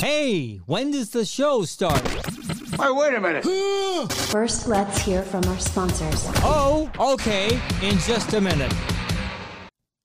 Hey, when does the show start? Hey, wait a minute. First, let's hear from our sponsors. Oh, okay, in just a minute.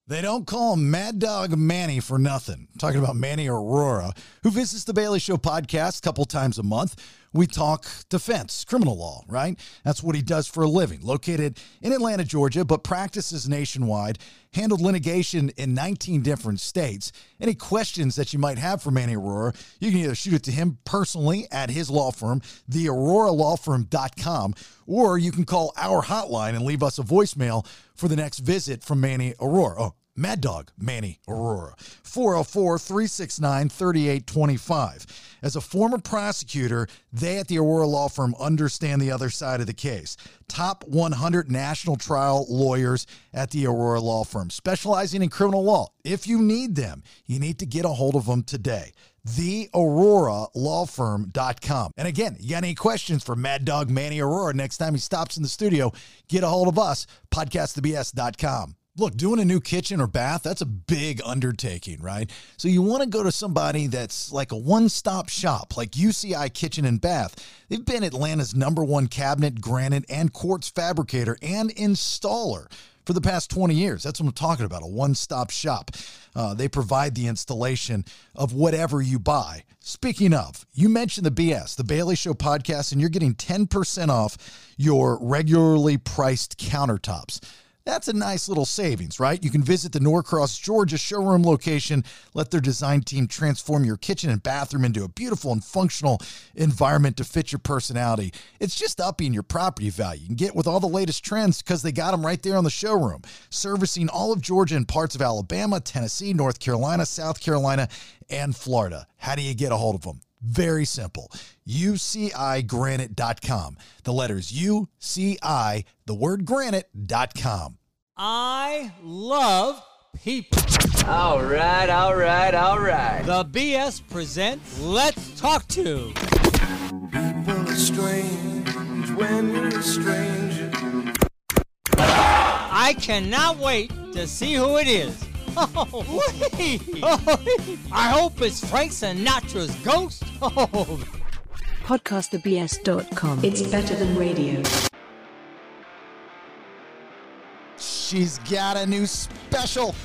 They don't call him Mad Dog Manny for nothing. I'm talking about Manny Arora, who visits the Bailey Show podcast a couple times a month. We talk defense, criminal law, right? That's what he does for a living. Located in Atlanta, Georgia, but practices nationwide, handled litigation in 19 different states. Any questions that you might have for Manny Arora, you can either shoot it to him personally at his law firm, theauroralawfirm.com, or you can call our hotline and leave us a voicemail for the next visit from Manny Arora. Oh, Mad Dog Manny Arora, 404 369 3825. As a former prosecutor, they at the Arora Law Firm understand the other side of the case. Top 100 national trial lawyers at the Arora Law Firm, specializing in criminal law. If you need them, you need to get a hold of them today theauroralawfirm.com. And again, you got any questions for Mad Dog Manny Arora next time he stops in the studio, get a hold of us, podcastthebs.com. Look, doing a new kitchen or bath, that's a big undertaking, right? So you want to go to somebody that's like a one-stop shop, like UCI Kitchen and Bath. They've been Atlanta's number one cabinet, granite, and quartz fabricator and installer for the past 20 years. That's what I'm talking about a one stop shop. Uh, they provide the installation of whatever you buy. Speaking of, you mentioned the BS, the Bailey Show podcast, and you're getting 10% off your regularly priced countertops. That's a nice little savings, right? You can visit the Norcross, Georgia showroom location. Let their design team transform your kitchen and bathroom into a beautiful and functional environment to fit your personality. It's just upping your property value. You can get with all the latest trends because they got them right there on the showroom, servicing all of Georgia and parts of Alabama, Tennessee, North Carolina, South Carolina, and Florida. How do you get a hold of them? Very simple. UCIGranite.com. The letters UCI, the word granite.com. I love people. All right, all right, all right. The BS presents Let's Talk To. People are strange when you're a stranger. I cannot wait to see who it is. Oh, wait. Oh, I hope it's Frank Sinatra's ghost. Oh, Podcastthebs.com. It's better than radio. She's got a new special.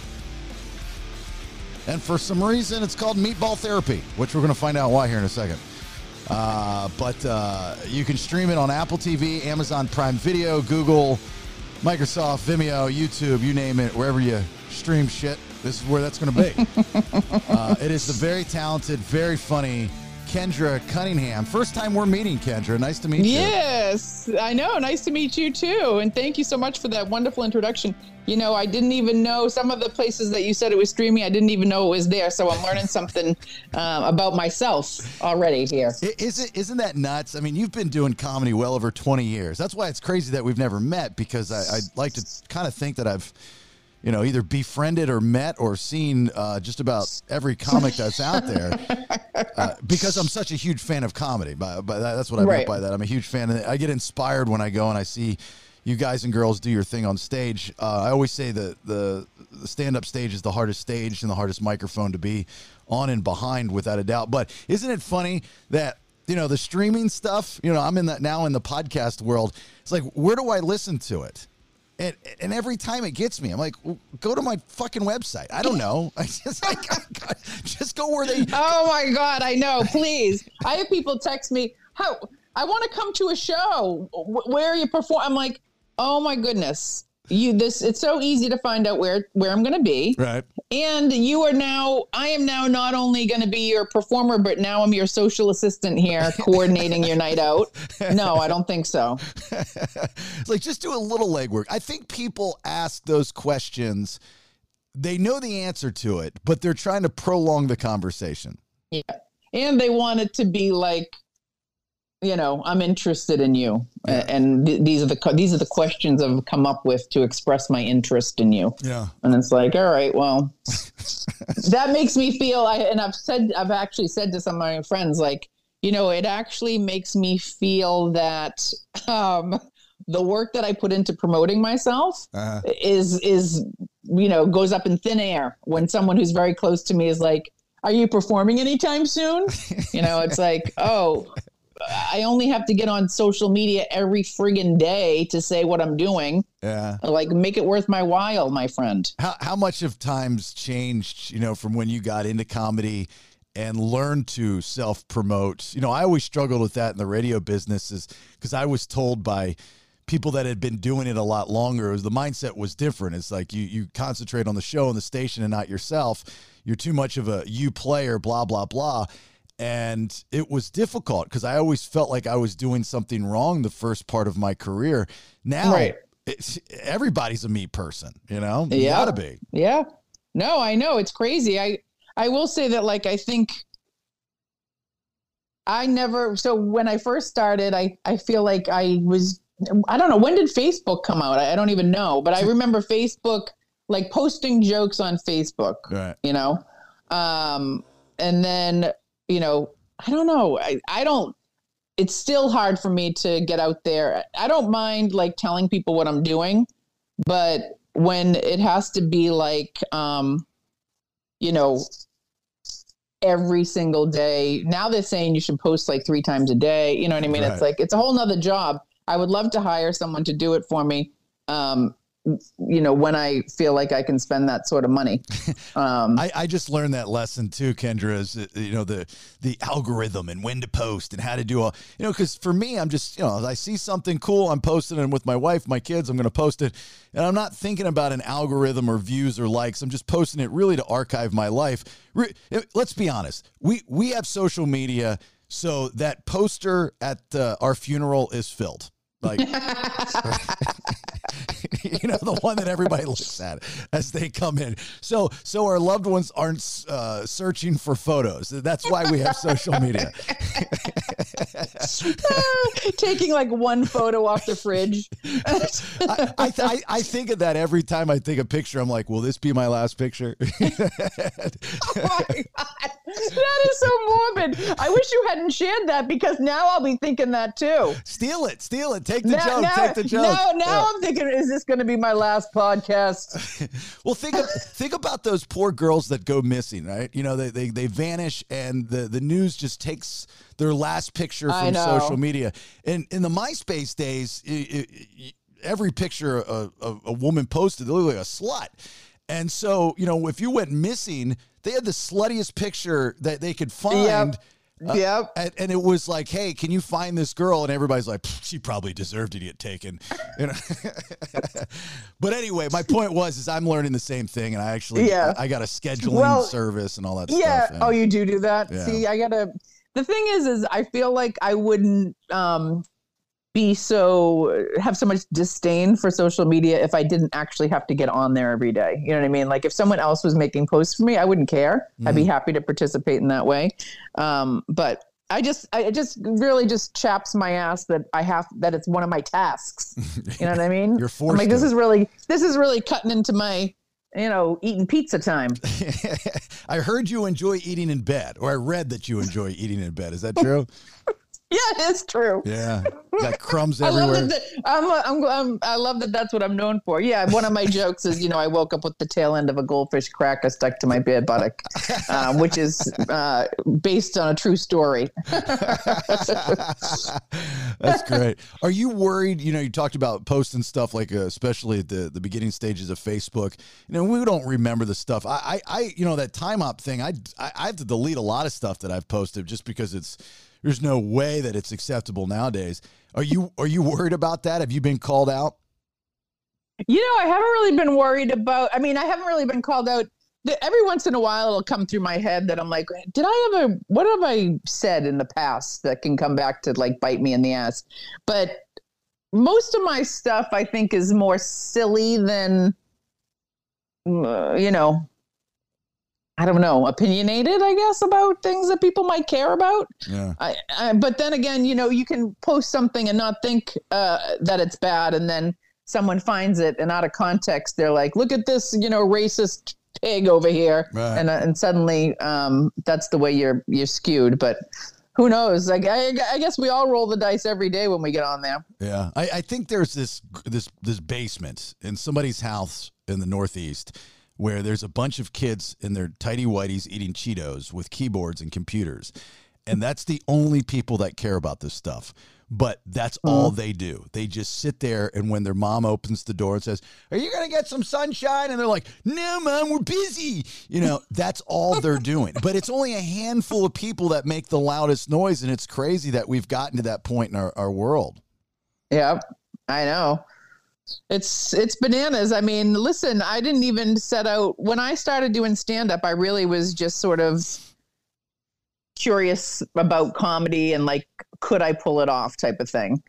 And for some reason, it's called Meatball Therapy, which we're going to find out why here in a second. Uh, but uh, you can stream it on Apple TV, Amazon Prime Video, Google, Microsoft, Vimeo, YouTube, you name it, wherever you stream shit. This is where that's going to be. uh, it is the very talented, very funny Kendra Cunningham. First time we're meeting, Kendra. Nice to meet you. Yes, I know. Nice to meet you too. And thank you so much for that wonderful introduction. You know, I didn't even know some of the places that you said it was streaming. I didn't even know it was there. So I'm learning something um, about myself already here. I- Isn't isn't that nuts? I mean, you've been doing comedy well over twenty years. That's why it's crazy that we've never met because I, I'd like to kind of think that I've, you know, either befriended or met or seen uh, just about every comic that's out there uh, because I'm such a huge fan of comedy. By that, that's what I meant by that. I'm a huge fan, and I get inspired when I go and I see you guys and girls do your thing on stage. Uh, I always say that the, the stand up stage is the hardest stage and the hardest microphone to be on and behind, without a doubt. But isn't it funny that you know the streaming stuff? You know, I'm in that now in the podcast world. It's like, where do I listen to it? And, and every time it gets me, I'm like, well, go to my fucking website. I don't know. I just like, just go where they. Oh my God, I know. Please. I have people text me, how I want to come to a show Wh- where you perform. I'm like, oh my goodness. You this it's so easy to find out where where I'm going to be. Right. And you are now, I am now not only going to be your performer, but now I'm your social assistant here coordinating your night out. No, I don't think so. like just do a little legwork. I think people ask those questions. They know the answer to it, but they're trying to prolong the conversation. Yeah. And they want it to be like, you know, I'm interested in you. A- And th- these are the co- these are the questions I've come up with to express my interest in you. Yeah. And it's like, all right, well, that makes me feel. I and I've said, I've actually said to some of my friends, like, you know, it actually makes me feel that um, the work that I put into promoting myself Uh, is is you know goes up in thin air when someone who's very close to me is like, are you performing anytime soon? You know, it's like, oh, I only have to get on social media every friggin' day to say what I'm doing. Yeah. Like, make it worth my while, my friend. How how much have times changed, you know, from when you got into comedy and learned to self promote? You know, I always struggled with that in the radio business is because I was told by people that had been doing it a lot longer, was the mindset was different. It's like you you concentrate on the show and the station and not yourself. You're too much of a you player, blah, blah, blah. And it was difficult because I always felt like I was doing something wrong the first part of my career. Now Right. it's, everybody's a me person, you know? You Yeah. gotta be. Yeah. No, I know it's crazy. I I will say that like I think I never so when I first started, I I feel like I was I don't know when did Facebook come out? I, I don't even know, but I remember Facebook like posting jokes on Facebook, Right. you know. Um and then, you know, I don't know. I I don't it's still hard for me to get out there. I don't mind like telling people what I'm doing, but when it has to be like um you know every single day now they're saying you should post like three times a day you know what i mean Right. it's like it's a whole nother job i would love to hire someone to do it for me um you know when i feel like i can spend that sort of money um I, I just learned that lesson too, Kendra. Is uh, you know the the algorithm and when to post and how to do all you know because for me I'm just you know I see something cool I'm posting it with my wife my kids I'm going to post it and I'm not thinking about an algorithm or views or likes I'm just posting it really to archive my life. Re- eh, let's be honest we we have social media so that poster at uh, our funeral is filled like you know the one that everybody looks at as they come in. So so our loved ones aren't uh, searching for photos. That's why we have social media. Taking like one photo off the fridge. I, I, I, I think of that every time i take a picture. I'm like will this be my last picture? Oh my God. That is so morbid. I wish you hadn't shared that because now I'll be thinking that too. steal it. Steal it. Take the now, joke. now, take the joke. now, now Yeah. I'm thinking, is this going to be my last podcast? Well, think of, think about those poor girls that go missing, right? You know, they, they they vanish, and the the news just takes their last picture from social media. And in the MySpace days, i i every picture a, a, a woman posted, they looked like a slut. And so, you know, if you went missing, they had the sluttiest picture that they could find. Uh, yep. And, and it was like, hey, can you find this girl? And everybody's like, she probably deserved to get taken. You know? but anyway, my point was, is I'm learning the same thing, and I actually, Yeah. I, I got a scheduling Well, service and all that Yeah. stuff. Oh, you do do that. Yeah. See, I gotta. The thing is, is I feel like I wouldn't um, be so have so much disdain for social media if I didn't actually have to get on there every day. You know what I mean? Like if someone else was making posts for me, I wouldn't care. I'd Mm-hmm. be happy to participate in that way. Um, but I just, I it just really just chaps my ass that I have that it's one of my tasks. You know what I mean? You're I'm forced like, this to. is really, this is really cutting into my, you know, eating pizza time. I heard you enjoy eating in bed, or I read that you enjoy eating in bed. Is that true? Yeah, it's true. yeah, got crumbs I love everywhere. that. that- I'm, I'm, I'm, I love that. That's what I'm known for. Yeah, one of my jokes is, you know, I woke up with the tail end of a goldfish cracker stuck to my bare buttock, um, which is uh, based on a true story. That's great. Are you worried? You know, you talked about posting stuff like, uh, especially at the the beginning stages of Facebook. You know, we don't remember the stuff. I, I, I you know, that time up thing. I, I, I have to delete a lot of stuff that I've posted just because it's there's no way that it's acceptable nowadays. Are you are you worried about that? Have you been called out? You know, I haven't really been worried about. I mean, I haven't really been called out. Every once in a while, it'll come through my head that I'm like, did I ever? What have I said in the past that can come back to like bite me in the ass? But most of my stuff, I think, is more silly than, uh, you know, I don't know, opinionated. I guess about things that people might care about. Yeah. I, I, but then again, you know, you can post something and not think uh, that it's bad, and then someone finds it and out of context, they're like, "Look at this, you know, racist pig over here," Right. and uh, and suddenly um, that's the way you're you're skewed. But who knows? Like, I, I guess we all roll the dice every day when we get on there. Yeah, I, I think there's this this this basement in somebody's house in the Northeast where there's a bunch of kids in their tidy whities eating Cheetos with keyboards and computers. And that's the only people that care about this stuff. But that's mm-hmm. all they do. They just sit there, and when their mom opens the door and says, Are you going to get some sunshine? And they're like, No, mom, we're busy. You know, that's all they're doing. But it's only a handful of people that make the loudest noise. And it's crazy that we've gotten to that point in our, our world. Yeah, I know. It's it's bananas. I mean, listen, I didn't even set out when I started doing stand up, I really was just sort of curious about comedy and like could I pull it off type of thing.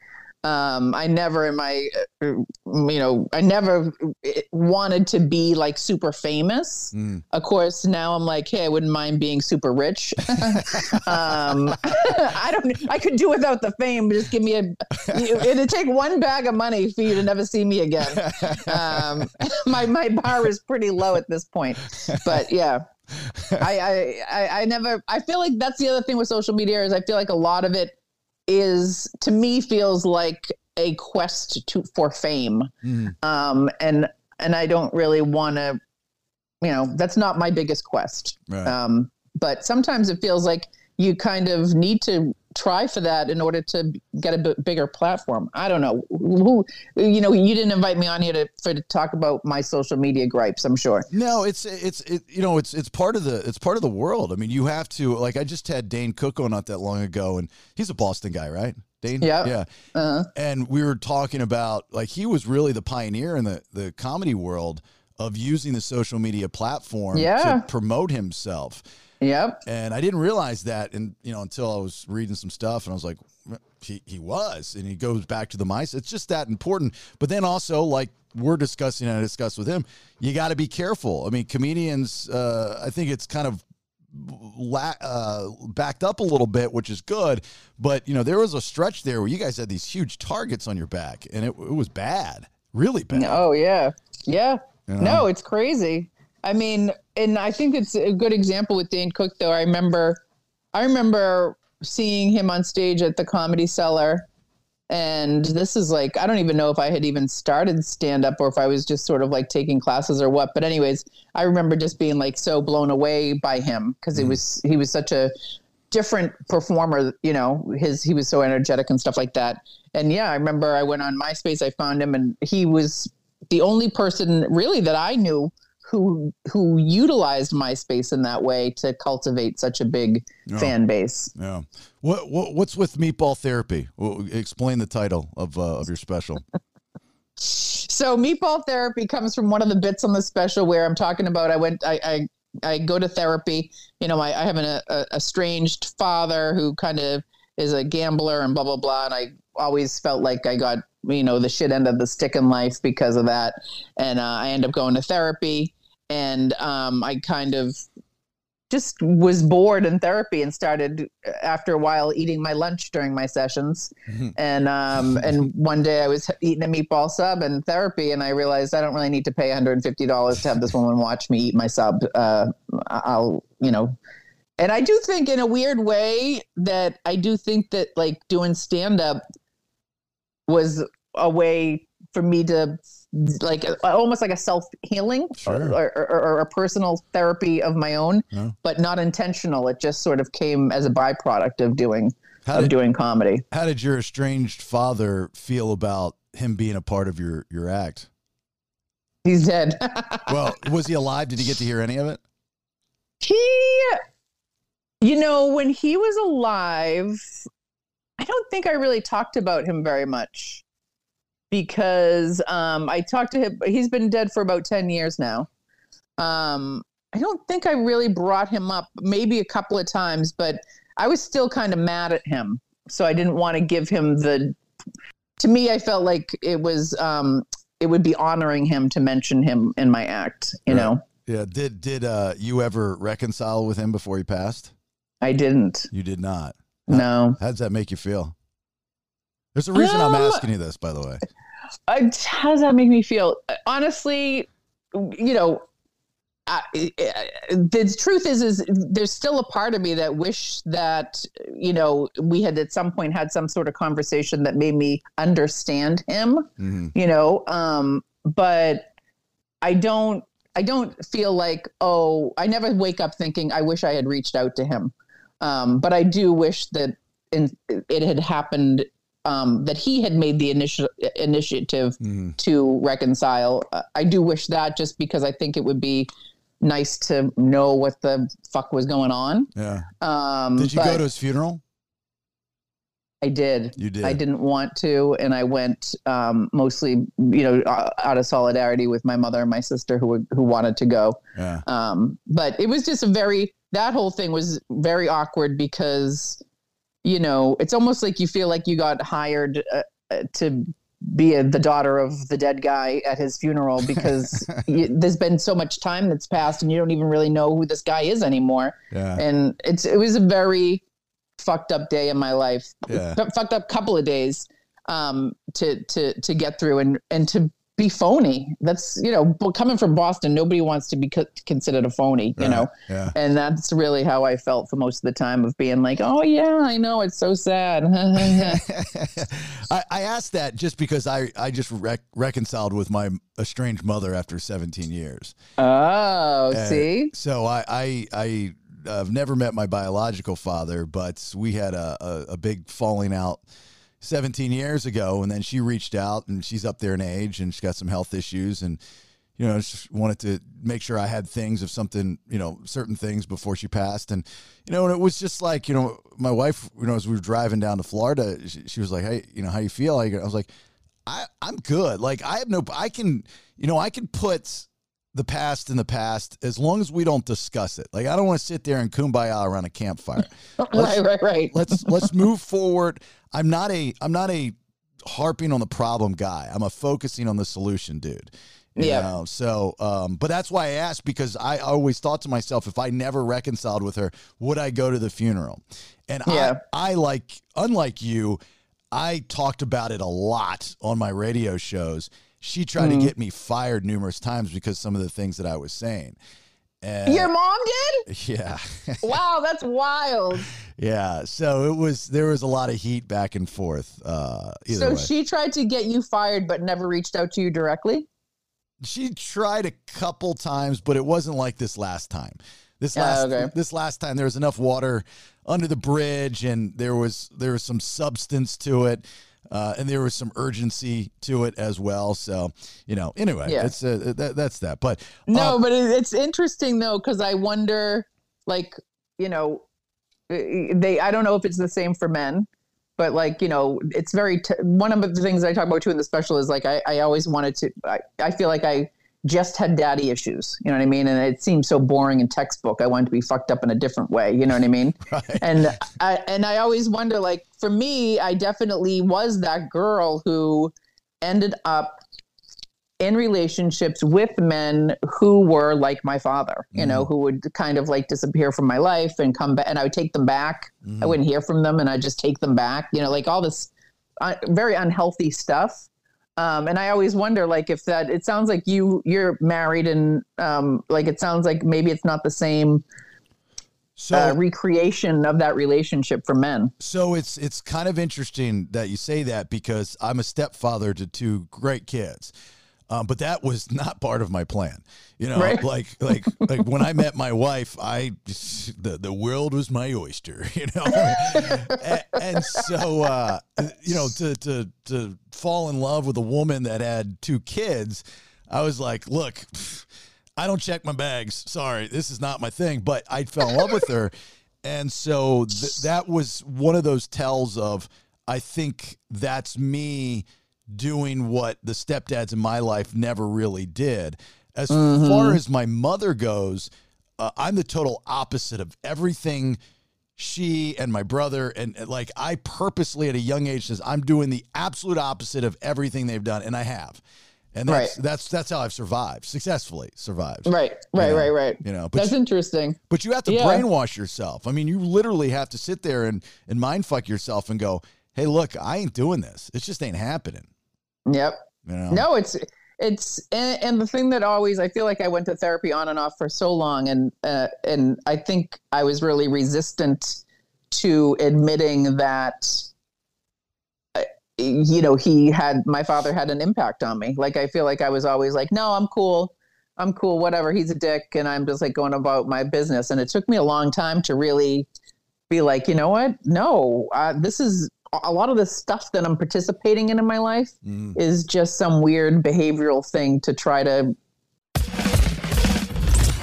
Um, I never in my, uh, you know, I never uh, wanted to be like super famous. Mm. Of course, now I'm like, hey, I wouldn't mind being super rich. um, I don't, I could do without the fame. Just give me a, it'd take one bag of money for you to never see me again. Um, my my bar is pretty low at this point, but yeah. I, I I never I feel like that's the other thing with social media is I feel like a lot of it is to me feels like a quest to for fame. Mm. Um and and I don't really want to you know that's not my biggest quest. Right. Um but sometimes it feels like you kind of need to try for that in order to get a bigger platform. I don't know who, you know, you didn't invite me on here to for to talk about my social media gripes. I'm sure. No, it's it's it, you know it's it's part of the it's part of the world. I mean, you have to like I just had Dane Cook on not that long ago, and he's a Boston guy, right? Dane, Yep. yeah, Uh, and we were talking about like he was really the pioneer in the the comedy world of using the social media platform Yeah. to promote himself. Yep. And I didn't realize that, and you know, until I was reading some stuff, and I was like, he he was, and he goes back to the mice. It's just that important. But then also, like we're discussing, and I discussed with him, you got to be careful. I mean, comedians, uh, I think it's kind of la- uh, backed up a little bit, which is good. But you know, there was a stretch there where you guys had these huge targets on your back, and it, it was bad, really bad. Oh yeah, yeah. You know? No, it's crazy. I mean, and I think it's a good example with Dane Cook. Though I remember, I remember seeing him on stage at the Comedy Cellar, and this is like I don't even know if I had even started stand up or if I was just sort of like taking classes or what. But anyways, I remember just being like so blown away by him because he mm. was he was such a different performer you know his he was so energetic and stuff like that and yeah i remember i went on myspace i found him and he was the only person really that i knew who who utilized myspace in that way to cultivate such a big Yeah. fan base Yeah. What, what what's with meatball therapy? Explain the title of uh, of your special. so meatball therapy comes from one of the bits on the special where i'm talking about i went i i, I go to therapy you know I, I have an a, a estranged father who kind of is a gambler and blah blah blah and i always felt like i got you know the shit end of the stick in life because of that and uh, i end up going to therapy and um, i kind of just was bored in therapy and started after a while eating my lunch during my sessions. And um and one day I was eating a meatball sub in therapy and I realized I don't really need to pay $150 to have this woman watch me eat my sub. Uh I'll you know. And I do think in a weird way that I do think that like doing stand up was a way for me to like uh, almost like a self healing Sure. or, or, or a personal therapy of my own, Yeah. but not intentional. It just sort of came as a byproduct of doing How of did, doing comedy. how did your estranged father feel about him being a part of your your act? He's dead. Well, was he alive? Did he get to hear any of it? he, you know, when he was alive, I don't think I really talked about him very much because um, I talked to him. He's been dead for about 10 years now. Um, I don't think I really brought him up, maybe a couple of times, but I was still kind of mad at him. So I didn't want to give him the. To me, I felt like it was um, it would be honoring him to mention him in my act. You Right. know, Yeah. Did did uh, you ever reconcile with him before he passed? I didn't. You did not. No. How does that make you feel? There's a reason I'm Um, asking you this, by the way. Uh, how does that make me feel? Honestly, you know, I, the truth is, is there's still a part of me that wish that you know we had at some point had some sort of conversation that made me understand him. hmm You know, um, but I don't. I don't feel like oh I never wake up thinking I wish I had reached out to him, um, but I do wish that in, it had happened um, that he had made the initial initiative Mhm. to reconcile. Uh, I do wish that just because I think it would be nice to know what the fuck was going on. Yeah. Um, Did you go to his funeral? I did. You did. I didn't want to, and I went um, mostly, you know, out of solidarity with my mother and my sister who were, who wanted to go. Yeah. Um, but it was just a very that whole thing was very awkward because, you know, it's almost like you feel like you got hired uh, uh, to be a, the daughter of the dead guy at his funeral because you, there's been so much time that's passed and you don't even really know who this guy is anymore. Yeah. And it's it was a very fucked up day in my life Yeah. f- fucked up couple of days um, to to to get through and and to be phony. That's you know, coming from Boston, nobody wants to be co- considered a phony, you know. Yeah. And that's really how I felt for most of the time of being like, oh yeah, I know it's so sad. I, I asked that just because I, I just rec- reconciled with my estranged mother after 17 years. oh, Uh, see, So I, I, I have never met my biological father, but we had a, a, a big falling out 17 years ago. And then she reached out and she's up there in age and she's got some health issues. And, you know, just wanted to make sure I had things of something, you know, certain things before she passed. And, you know, and it was just like, you know, my wife, you know, as we were driving down to Florida, she, she was like, Hey, you know, how you feel? I I was like, I, I'm good. Like I have no, I can, you know, I can put the past in the past as long as we don't discuss it. Like I don't want to sit there and kumbaya around a campfire. right, right, right. let's let's move forward. I'm not a I'm not a harping on the problem guy. I'm a focusing on the solution dude. Yeah. know? So, um, but that's why I asked because I always thought to myself, if I never reconciled with her, would I go to the funeral? And Yeah. I, I like, unlike you, I talked about it a lot on my radio shows. She tried Mm-hmm. to get me fired numerous times because some of the things that I was saying. And Your mom did? yeah. Wow, that's wild. Yeah, so it was there was a lot of heat back and forth. Uh, So way, she tried to get you fired, but never reached out to you directly. she tried a couple times, but it wasn't like this last time. This Ah, last okay. this last time there was enough water under the bridge, and there was there was some substance to it, uh, and there was some urgency to it as well. So you know, anyway, Yeah. it's uh, that, that's that. But No, uh, but it's interesting though because I wonder, like, you know, they. I don't know if it's the same for men, but like, you know, it's very. T- one of the things I talk about too in the special is like I, I always wanted to. I, I feel like I just had daddy issues. You know what I mean? And it seemed so boring and textbook. I wanted to be fucked up in a different way. You know what I mean? Right. And I and I always wonder, like, for me, I definitely was that girl who ended up in relationships with men who were like my father, you know, who would kind of like disappear from my life and come back, and I would take them back. I wouldn't hear from them, and I just take them back, you know, like all this uh, very unhealthy stuff. Um, and I always wonder, like, if that. It sounds like you you're married, and um, like it sounds like maybe it's not the same so uh, recreation of that relationship for men. So it's it's kind of interesting that you say that because I'm a stepfather to two great kids. Um, but that was not part of my plan, you know. Right. Like, like, like when I met my wife, I the the world was my oyster, you know. and, and so, uh, you know, to to to fall in love with a woman that had two kids, I was like, look, I don't check my bags. Sorry, this is not my thing. But I fell in love with her, and so th- that was one of those tells of I think that's me doing what the stepdads in my life never really did. As far as my mother goes, uh, I'm the total opposite of everything she and my brother and and, like I purposely at a young age says I'm doing the absolute opposite of everything they've done, and I have. And that's Right. that's that's how I've survived successfully survived. Right, right, know, right, right. you know, but That's you- interesting. But you have to Yeah. brainwash yourself. I mean, you literally have to sit there and and mind fuck yourself and go, "Hey, look, I ain't doing this. It just ain't happening." Yep. You know? No, it's it's and, and the thing that always I feel like I went to therapy on and off for so long, and uh, and I think I was really resistant to admitting that. uh, You know, he had my father had an impact on me. Like I feel like I was always like, no, I'm cool. I'm cool, whatever. He's a dick, and I'm just like going about my business. And it took me a long time to really be like, you know what? No, uh, this is a lot of the stuff that I'm participating in in my life Mm. is just some weird behavioral thing to try to.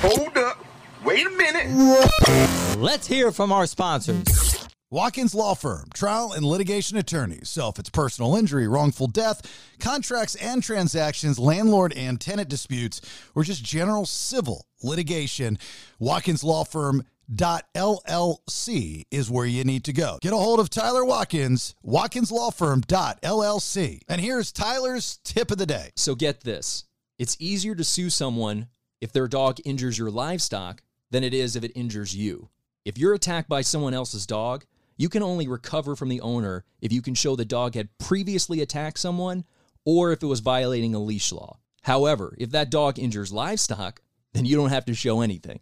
Hold up. Wait a minute. Let's hear from our sponsors. Watkins Law Firm, trial and litigation attorneys. So if it's personal injury, wrongful death, contracts and transactions, landlord and tenant disputes, or just general civil litigation, Watkins Law Firm. LLC is where you need to go. Get a hold of Tyler Watkins, watkinslawfirm.llc. And here's Tyler's tip of the day. So get this it's easier to sue someone if their dog injures your livestock than it is if it injures you. If you're attacked by someone else's dog, you can only recover from the owner if you can show the dog had previously attacked someone or if it was violating a leash law. However, if that dog injures livestock, then you don't have to show anything.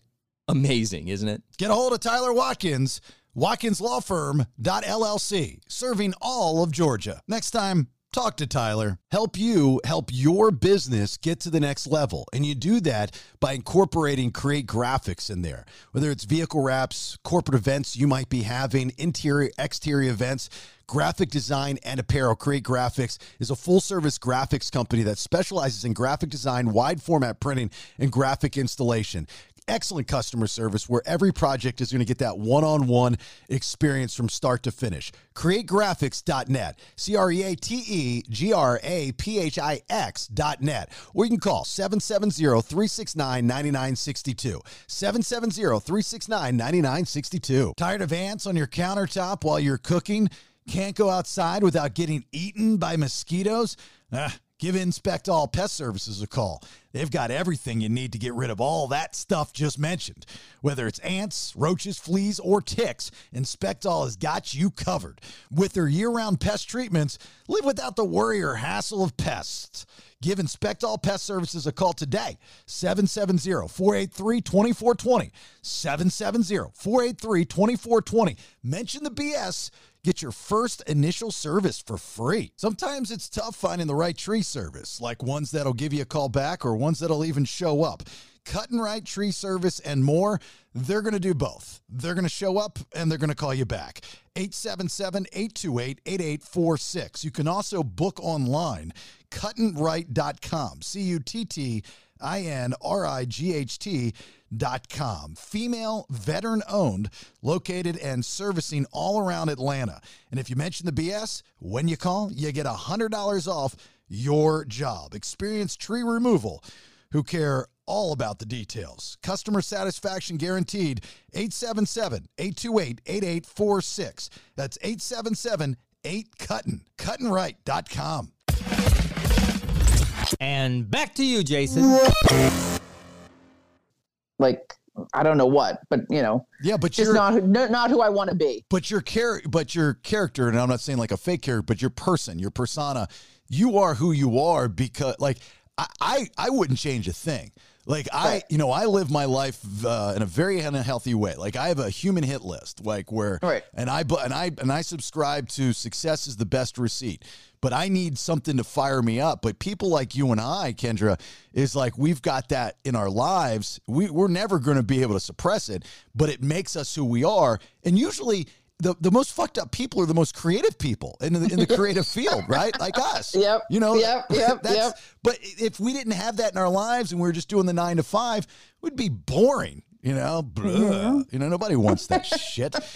Amazing, isn't it? Get a hold of Tyler Watkins, watkinslawfirm.llc, serving all of Georgia. Next time, talk to Tyler. Help you help your business get to the next level. And you do that by incorporating Create Graphix in there. Whether it's vehicle wraps, corporate events you might be having, interior, exterior events, graphic design and apparel. Create Graphix is a full service graphics company that specializes in graphic design, wide format printing, and graphic installation excellent customer service where every project is going to get that one-on-one experience from start to finish. CreateGraphix.net, C-R-E-A-T-E-G-R-A-P-H-I-X.net, or you can call 770-369-9962. 770-369-9962. Tired of ants on your countertop while you're cooking? Can't go outside without getting eaten by mosquitoes? Ah, give Inspect All Pest Services a call. They've got everything you need to get rid of all that stuff just mentioned. Whether it's ants, roaches, fleas, or ticks, Inspect All has got you covered. With their year round pest treatments, live without the worry or hassle of pests. Give Inspect All Pest Services a call today, 770 483 2420. 770 483 2420. Mention the BS. Get your first initial service for free. Sometimes it's tough finding the right tree service, like ones that'll give you a call back or ones that'll even show up. Cuttin Right tree service and more, they're going to do both. They're going to show up and they're going to call you back. 877 828 8846. You can also book online, cuttinright.com. C U T T I N R I G H T com. Female veteran owned, located and servicing all around Atlanta. And if you mention the BS, when you call, you get $100 off your job. Experienced tree removal who care all about the details. Customer satisfaction guaranteed. 877 828 8846. That's 877 8 Cuttin. Cuttinright.com. And back to you, Jason. Like I don't know what, but you know, Yeah, but just you're not not who I want to be. but your char- but your character, and I'm not saying like a fake character, but your person, your persona, you are who you are because like I I, I wouldn't change a thing. Like I, you know, I live my life uh, in a very unhealthy way. Like I have a human hit list, like where, Right. and I, and I, and I subscribe to success is the best receipt. But I need something to fire me up. But people like you and I, Kendra, is like we've got that in our lives. We, we're never going to be able to suppress it, but it makes us who we are. And usually, the, the most fucked up people are the most creative people in the, in the creative field, right? Like us. Yep, You know, yep, yep, that's, yep. But if we didn't have that in our lives and we were just doing the nine to five, we'd be boring. You know, Blah. Mm-hmm. you know, nobody wants that shit.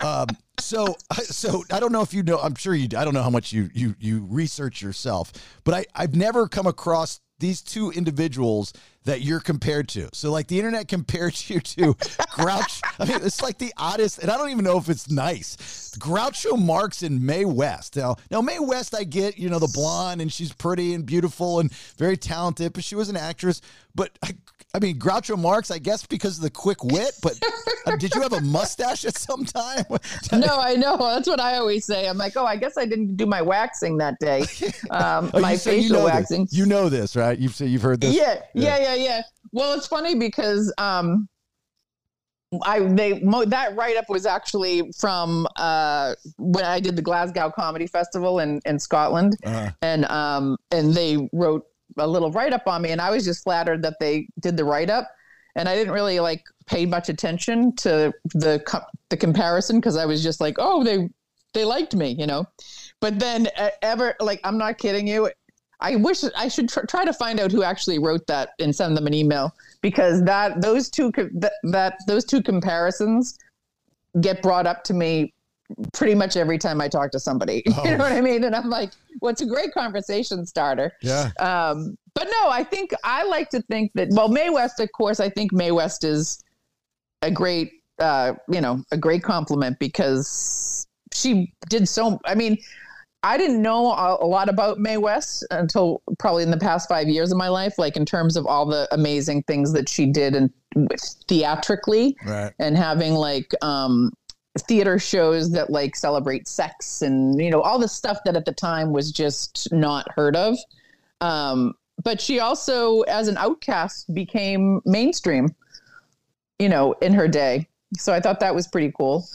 Um, so, so I don't know if you know. I'm sure you. I don't know how much you you you research yourself, but I I've never come across these two individuals that you're compared to. So, like the internet compared you to Grouch. I mean, it's like the oddest, and I don't even know if it's nice. Groucho Marx and Mae West. Now, now Mae West, I get, you know, the blonde, and she's pretty and beautiful and very talented, but she was an actress. But I, mean, Groucho Marx, I guess because of the quick wit. But uh, did you have a mustache at some time? No, I know. That's what I always say. I'm like, oh, I guess I didn't do my waxing that day. Um, Oh, my you, you facial know this. waxing. You know this, right? You've you've heard this. Yeah, yeah, yeah, yeah. Well, it's funny because um, I they mo- that write up was actually from uh when I did the Glasgow Comedy Festival in in Scotland, Uh, and um and they wrote a little write up on me, and I was just flattered that they did the write up, and I didn't really like pay much attention to the the comparison because I was just like, oh, they they liked me, you know. But then ever like I'm not kidding you. I wish I should tr- try to find out who actually wrote that and send them an email because that those two that, that those two comparisons get brought up to me pretty much every time I talk to somebody. Oh. You know what I mean? And I'm like, well, it's a great conversation starter. Yeah. Um, but no, I think I like to think that, well, Mae West, of course, I think Mae West is a great, uh, you know, a great compliment because she did so, I mean, I didn't know a, a lot about Mae West until probably in the past five years of my life, like in terms of all the amazing things that she did and theatrically Right. and having like um theater shows that like celebrate sex and you know all the stuff that at the time was just not heard of. Um but she also as an outcast became mainstream you know in her day. So i thought that was pretty cool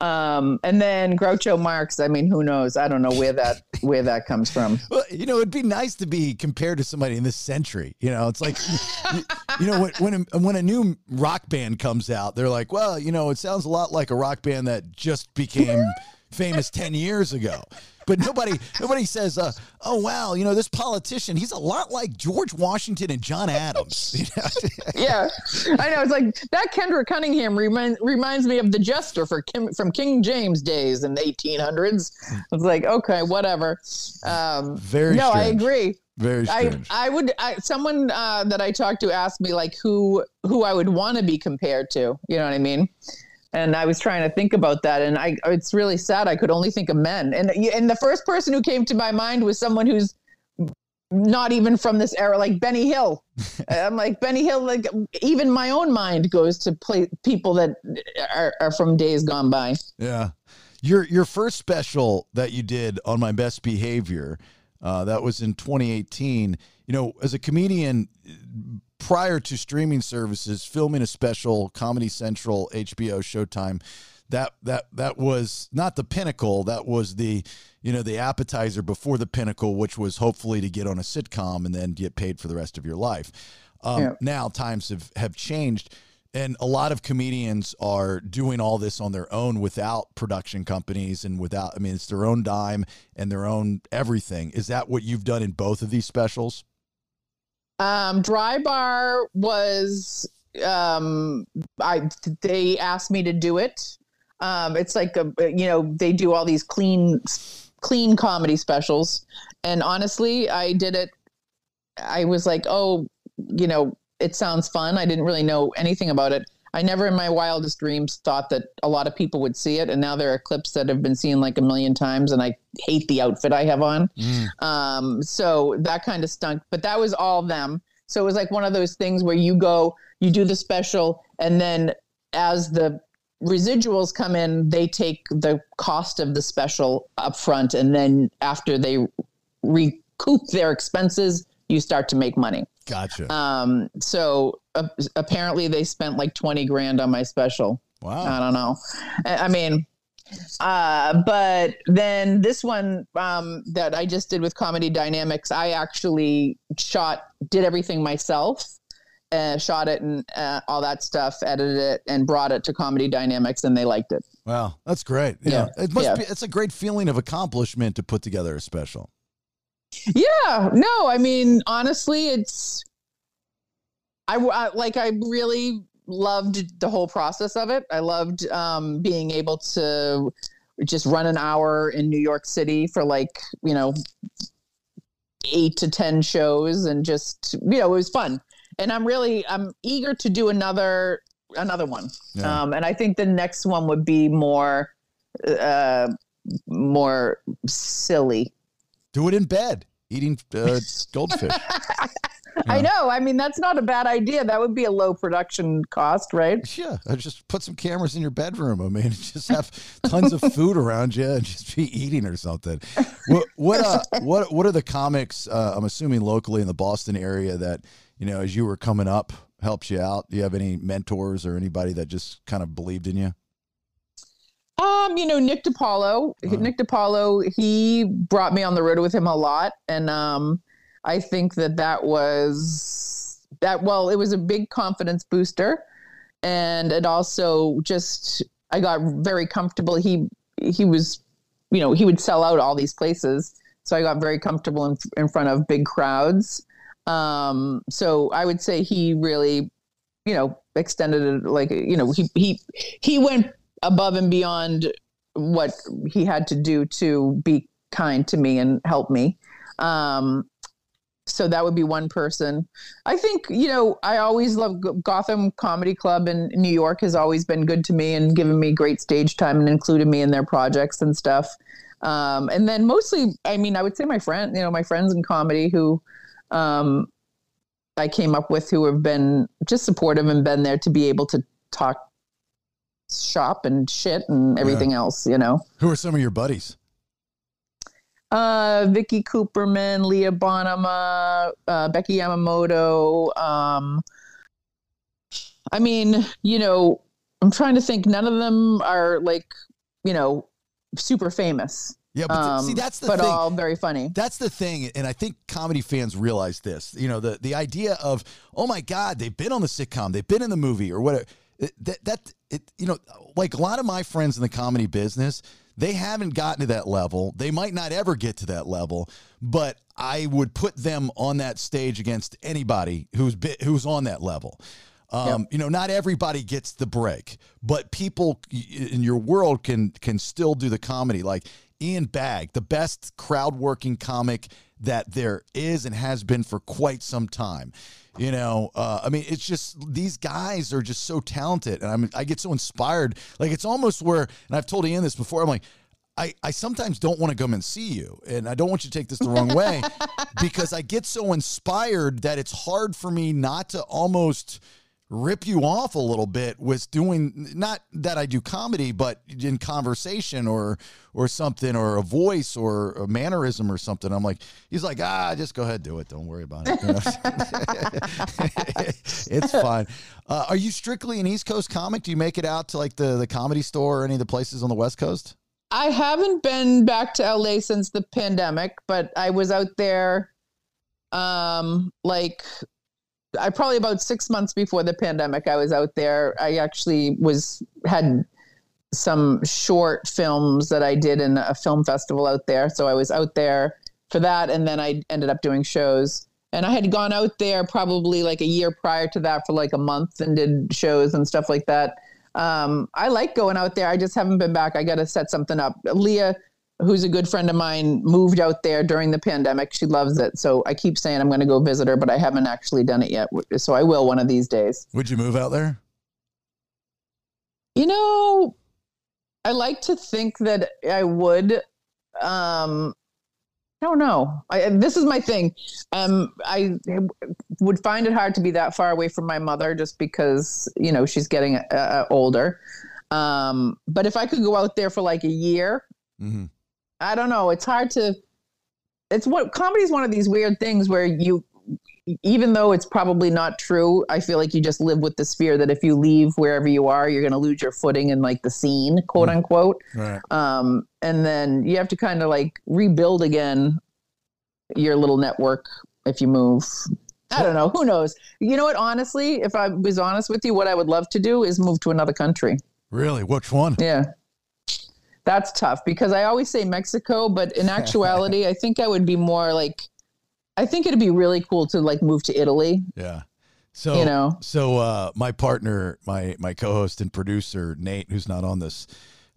um and then groucho marx i mean who knows i don't know where that where that comes from Well, you know, it'd be nice to be compared to somebody in this century. You know, it's like, you, you know, when when a, when a new rock band comes out, they're like, well, you know, it sounds a lot like a rock band that just became famous ten years ago. But nobody nobody says, uh, oh wow, you know, this politician, he's a lot like George Washington and John Adams. You know? yeah, I know. It's like that Kendra Cunningham reminds reminds me of the jester for Kim, from King James days in the 1800s. It's like okay, whatever. Um, Very no, I agree. Very I, strange. I would I, someone uh, that I talked to asked me like who who I would want to be compared to. You know what I mean? And I was trying to think about that, and I it's really sad. I could only think of men, and and the first person who came to my mind was someone who's not even from this era, like Benny Hill. I'm like Benny Hill. Like even my own mind goes to play people that are, are from days gone by. Yeah. Your your first special that you did on my best behavior, uh, that was in 2018. You know, as a comedian, prior to streaming services, filming a special, Comedy Central, HBO, Showtime, that that that was not the pinnacle. That was the you know the appetizer before the pinnacle, which was hopefully to get on a sitcom and then get paid for the rest of your life. Um, Yeah. Now times have have changed and a lot of comedians are doing all this on their own without production companies and without i mean it's their own dime and their own everything is that what you've done in both of these specials Um, Dry Bar was um, I they asked me to do it. Um, it's like a you know they do all these clean clean comedy specials, and honestly, I did it. I was like, oh, you know, it sounds fun. I didn't really know anything about it. I never in my wildest dreams thought that a lot of people would see it. And now there are clips that have been seen like a million times, and I hate the outfit I have on. Um, so that kind of stunk, but that was all them. So it was like one of those things where you go, you do the special, and then as the residuals come in, they take the cost of the special up front. And then after they recoup their expenses, you start to make money. gotcha Um, so uh, apparently they spent like 20 grand on my special. Wow. I don't know. I I mean, uh, but then this one um, that I just did with Comedy Dynamics, I actually shot, did everything myself, uh, shot it and uh, all that stuff, edited it, and brought it to Comedy Dynamics, and they liked it. wow that's great yeah, Yeah. it must Yeah. be it's a great feeling of accomplishment to put together a special Yeah, no, I mean, honestly, it's I, I like I really loved the whole process of it. I loved um, being able to just run an hour in New York City for like you know eight to ten shows, and just you know it was fun. And I'm really I'm eager to do another another one. Yeah. Um, and I think the next one would be more uh, more silly. do it in bed eating uh, goldfish I know. I mean, that's not a bad idea. That would be a low production cost, right? yeah just put some cameras in your bedroom i mean just have tons of food around you and just be eating or something what what uh, what what are the comics uh, i'm assuming locally in the boston area that you know as you were coming up helps you out do you have any mentors or anybody that just kind of believed in you Um, you know, Nick DiPaolo. Uh-huh. Nick DiPaolo, he brought me on the road with him a lot. And um I think that that was that. Well, it was a big confidence booster, and it also just I got very comfortable. He he was, you know, he would sell out all these places, so I got very comfortable in in front of big crowds. Um, so I would say he really, you know, extended it like you know he he he went above and beyond what he had to do to be kind to me and help me. Um, so that would be one person. I think you know I always love Gotham Comedy Club in New York has always been good to me and given me great stage time and included me in their projects and stuff. Um, and then mostly, I mean, I would say my friend, you know, my friends in comedy who um, I came up with who have been just supportive and been there to be able to talk shop and shit and everything else, you know. Who are some of your buddies? Uh, Vicky Cooperman, Leah Bonnema, uh, Becky Yamamoto. Um, I mean, you know, I'm trying to think. None of them are like, you know, super famous. Yeah, but Um, see, that's the but thing. all very funny. That's the thing, and I think comedy fans realize this. You know, the the idea of oh my god, they've been on the sitcom, they've been in the movie, or whatever. That that it you know, like a lot of my friends in the comedy business, they haven't gotten to that level. They might not ever get to that level, but I would put them on that stage against anybody who's bi- who's on that level. Um, You know, not everybody gets the break, but people in your world can can still do the comedy. Like Ian Bagg, the best crowd working comic that there is and has been for quite some time. You know, uh, I mean, it's just these guys are just so talented, and I'm I get so inspired. Like it's almost where, and I've told Ian this before. I'm like. I, I sometimes don't want to come and see you, and I don't want you to take this the wrong way because I get so inspired that it's hard for me not to almost rip you off a little bit with doing not that I do comedy, but in conversation or or something or a voice or a mannerism or something. I'm like, he's like, ah, just go ahead, do it. Don't worry about it. It's fine. Uh, are you strictly an East Coast comic? Do you make it out to like the the comedy store or any of the places on the West Coast? I haven't been back to LA since the pandemic, but I was out there um like I probably about 6 months before the pandemic I was out there. I actually was had some short films that I did in a film festival out there. So I was out there for that and then I ended up doing shows. And I had gone out there probably like a year prior to that for like a month and did shows and stuff like that um, I like going out there. I just haven't been back. I got to set something up. Leah, who's a good friend of mine, moved out there during the pandemic. She loves it. So I keep saying I'm going to go visit her, but I haven't actually done it yet. So I will one of these days. Would you move out there? You know, I like to think that I would. Um, I don't know. I, this is my thing. Um, I would find it hard to be that far away from my mother just because, you know, she's getting uh, older. Um, but if I could go out there for like a year, Mm-hmm. I don't know. It's hard to. It's what comedy is one of these weird things where you, even though it's probably not true, I feel like you just live with this fear that if you leave wherever you are, you're going to lose your footing in like the scene, quote unquote. Right. Um, and then you have to kind of like rebuild again your little network if you move. I don't know. Who knows? You know what? Honestly, if I was honest with you, what I would love to do is move to another country. Really? Which one? Yeah. That's tough because I always say Mexico, but in actuality, I think I would be more like, I think it'd be really cool to like move to Italy. Yeah. So You know. so uh, my partner, my my co-host and producer Nate, who's not on this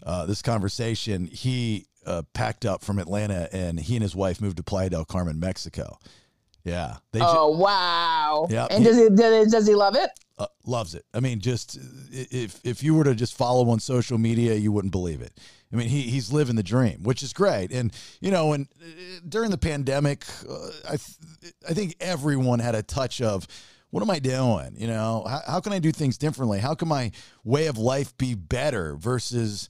uh, this conversation, he uh, packed up from Atlanta and he and his wife moved to Playa del Carmen, Mexico. Yeah, they ju- Oh wow! Yeah. And does he does does he love it? uh, loves it. I mean, just if if you were to just follow on social media, you wouldn't believe it. I mean, he he's living the dream, which is great. And you know, and uh, during the pandemic, uh, I th- I think everyone had a touch of. What am I doing? You know, how, how can I do things differently? How can my way of life be better versus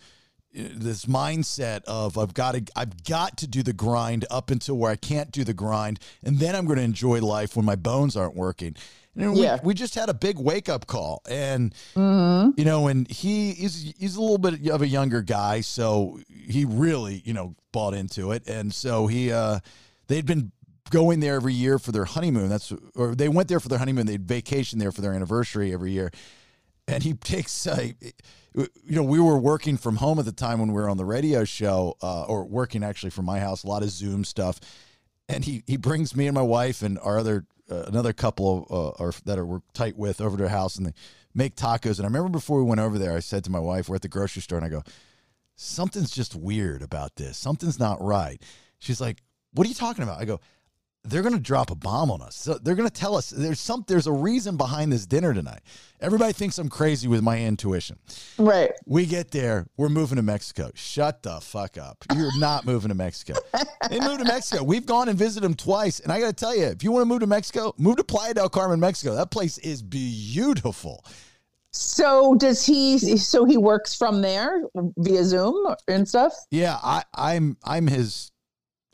uh, this mindset of I've got to I've got to do the grind up until where I can't do the grind, and then I'm going to enjoy life when my bones aren't working. Yeah. we just had a big wake up call, and Mm-hmm. you know, and he is he's a little bit of a younger guy, so he really you know bought into it, and so he uh they'd been going there every year for their honeymoon. That's or they went there for their honeymoon. They'd vacation there for their anniversary every year. And he takes, uh, you know, we were working from home at the time when we were on the radio show, uh, or working actually from my house, a lot of Zoom stuff. And he he brings me and my wife and our other uh, another couple uh, or that are we're tight with over to their house, and they make tacos. And I remember before we went over there, I said to my wife, we're at the grocery store, and I go, something's just weird about this. Something's not right. She's like, what are you talking about? I go, they're going to drop a bomb on us. So they're going to tell us there's some there's a reason behind this dinner tonight. Everybody thinks I'm crazy with my intuition. Right. We get there, we're moving to Mexico. Shut the fuck up. You're not moving to Mexico. They moved to Mexico. We've gone and visited them twice, and I got to tell you, if you want to move to Mexico, move to Playa del Carmen, Mexico. That place is beautiful. So does he? So he works from there via Zoom and stuff. Yeah, I, I'm I'm his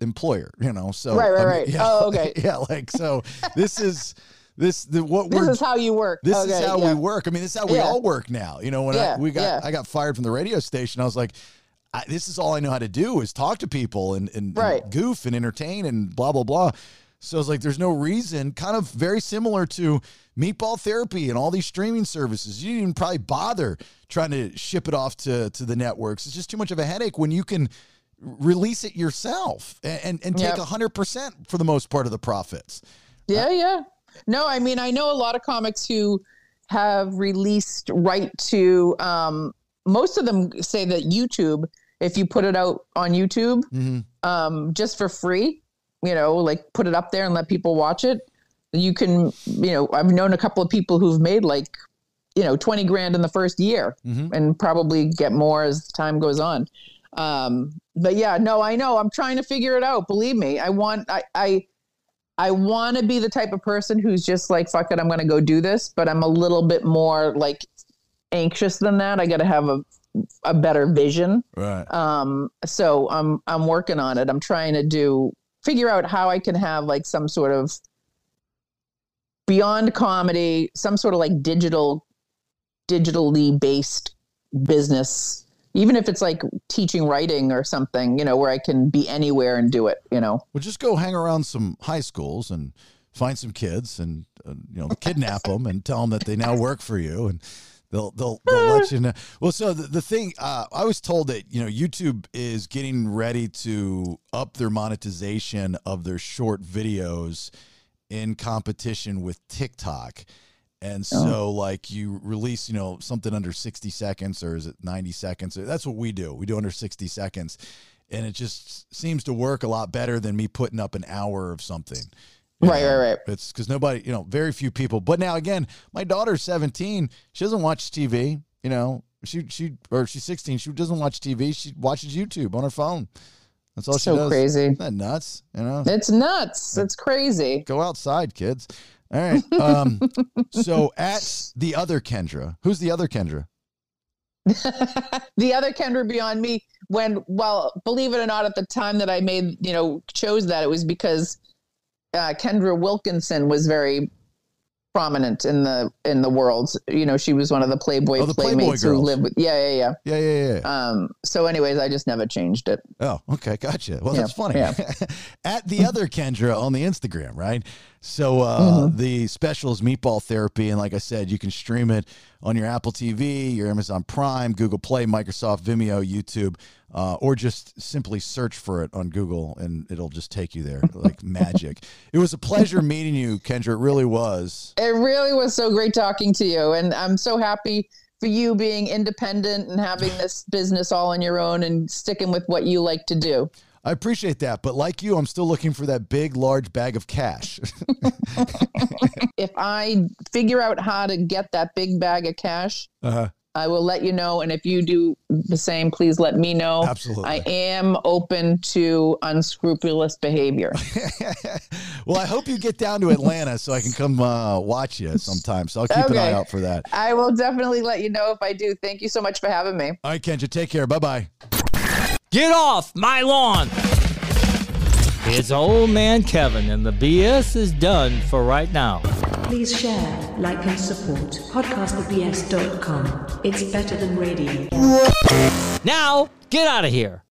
employer, you know. So Right, right, I mean, right. Yeah, Oh, okay. Yeah, like so. This is this the what This is how you work. this Okay, is how yeah. we work. I mean, this is how we Yeah. all work now. You know, when I, we got. I got fired from the radio station, I was like, I, this is all I know how to do is talk to people and, and, and goof and entertain and blah blah blah. So it's like there's no reason, kind of very similar to meatball therapy and all these streaming services. You didn't even probably bother trying to ship it off to to the networks. It's just too much of a headache when you can release it yourself and and, take Yep. a hundred percent for the most part of the profits. Yeah, yeah. No, I mean, I know a lot of comics who have released right to. Um, most of them say that YouTube, if you put it out on YouTube, um, just for free, you know, like put it up there and let people watch it, you can. You know, I've known a couple of people who've made like, you know, twenty grand in the first year, and probably get more as time goes on. Um, but yeah, no, I know. I'm trying to figure it out. Believe me, I want. I. I I want to be the type of person who's just like, fuck it, I'm going to go do this. But I'm a little bit more like anxious than that. I got to have a, a better vision. Right. Um, so I'm, I'm working on it. I'm trying to do, figure out how I can have like some sort of beyond comedy, some sort of like digital, digitally based business, even if it's like teaching writing or something, you know, where I can be anywhere and do it, you know? Well, just go hang around some high schools and find some kids and uh, you know kidnap them and tell them that they now work for you and they'll they'll, they'll let you know. Well, so the, the thing uh, I was told that you know YouTube is getting ready to up their monetization of their short videos in competition with TikTok. And so, like, you release, you know, something under 60 seconds or is it 90 seconds? That's what we do. We do under 60 seconds. And it just seems to work a lot better than me putting up an hour of something. Right, know, right, right. It's because nobody, you know, very few people. But now, again, my daughter's 17. She doesn't watch TV, you know, she, she, or she's 16. She doesn't watch TV. She watches YouTube on her phone. That's all she does. So crazy. Isn't that nuts? You know? It's nuts. It's crazy. go outside, kids. All right. Um, so at the other Kendra, who's the other Kendra? the other Kendra beyond me, when well, believe it or not, at the time that I made, you know, chose that it was because uh, Kendra Wilkinson was very prominent in the in the world. You know, she was one of the Playboy Oh, the Playboy playmates who lived with. Yeah, yeah, yeah. Yeah, yeah, yeah. Um. So, anyways, I just never changed it. Oh, okay, gotcha. Well, Yeah, that's funny. yeah. At the other Kendra on the Instagram, right? So uh, Mm-hmm. the special is Meatball Therapy, and like I said, you can stream it on your Apple TV, your Amazon Prime, Google Play, Microsoft Vimeo, YouTube, uh, or just simply search for it on Google, and it'll just take you there like magic. It was a pleasure meeting you, Kendra. It really was. It really was so great talking to you, and I'm so happy for you being independent and having this business all on your own and sticking with what you like to do. I appreciate that, but like you, I'm still looking for that big, large bag of cash. if I figure out how to get that big bag of cash, uh-huh. I will let you know. And if you do the same, please let me know. Absolutely. I am open to unscrupulous behavior. well, I hope you get down to Atlanta so I can come uh, watch you sometime. So I'll keep an eye out for that. I will definitely let you know if I do. Thank you so much for having me. All right, Kendra, take care. Bye bye. Get off my lawn! It's old man Kevin, and the BS is done for right now. Please share, like, and support podcastthebs.com. It's better than radio. Now, get out of here.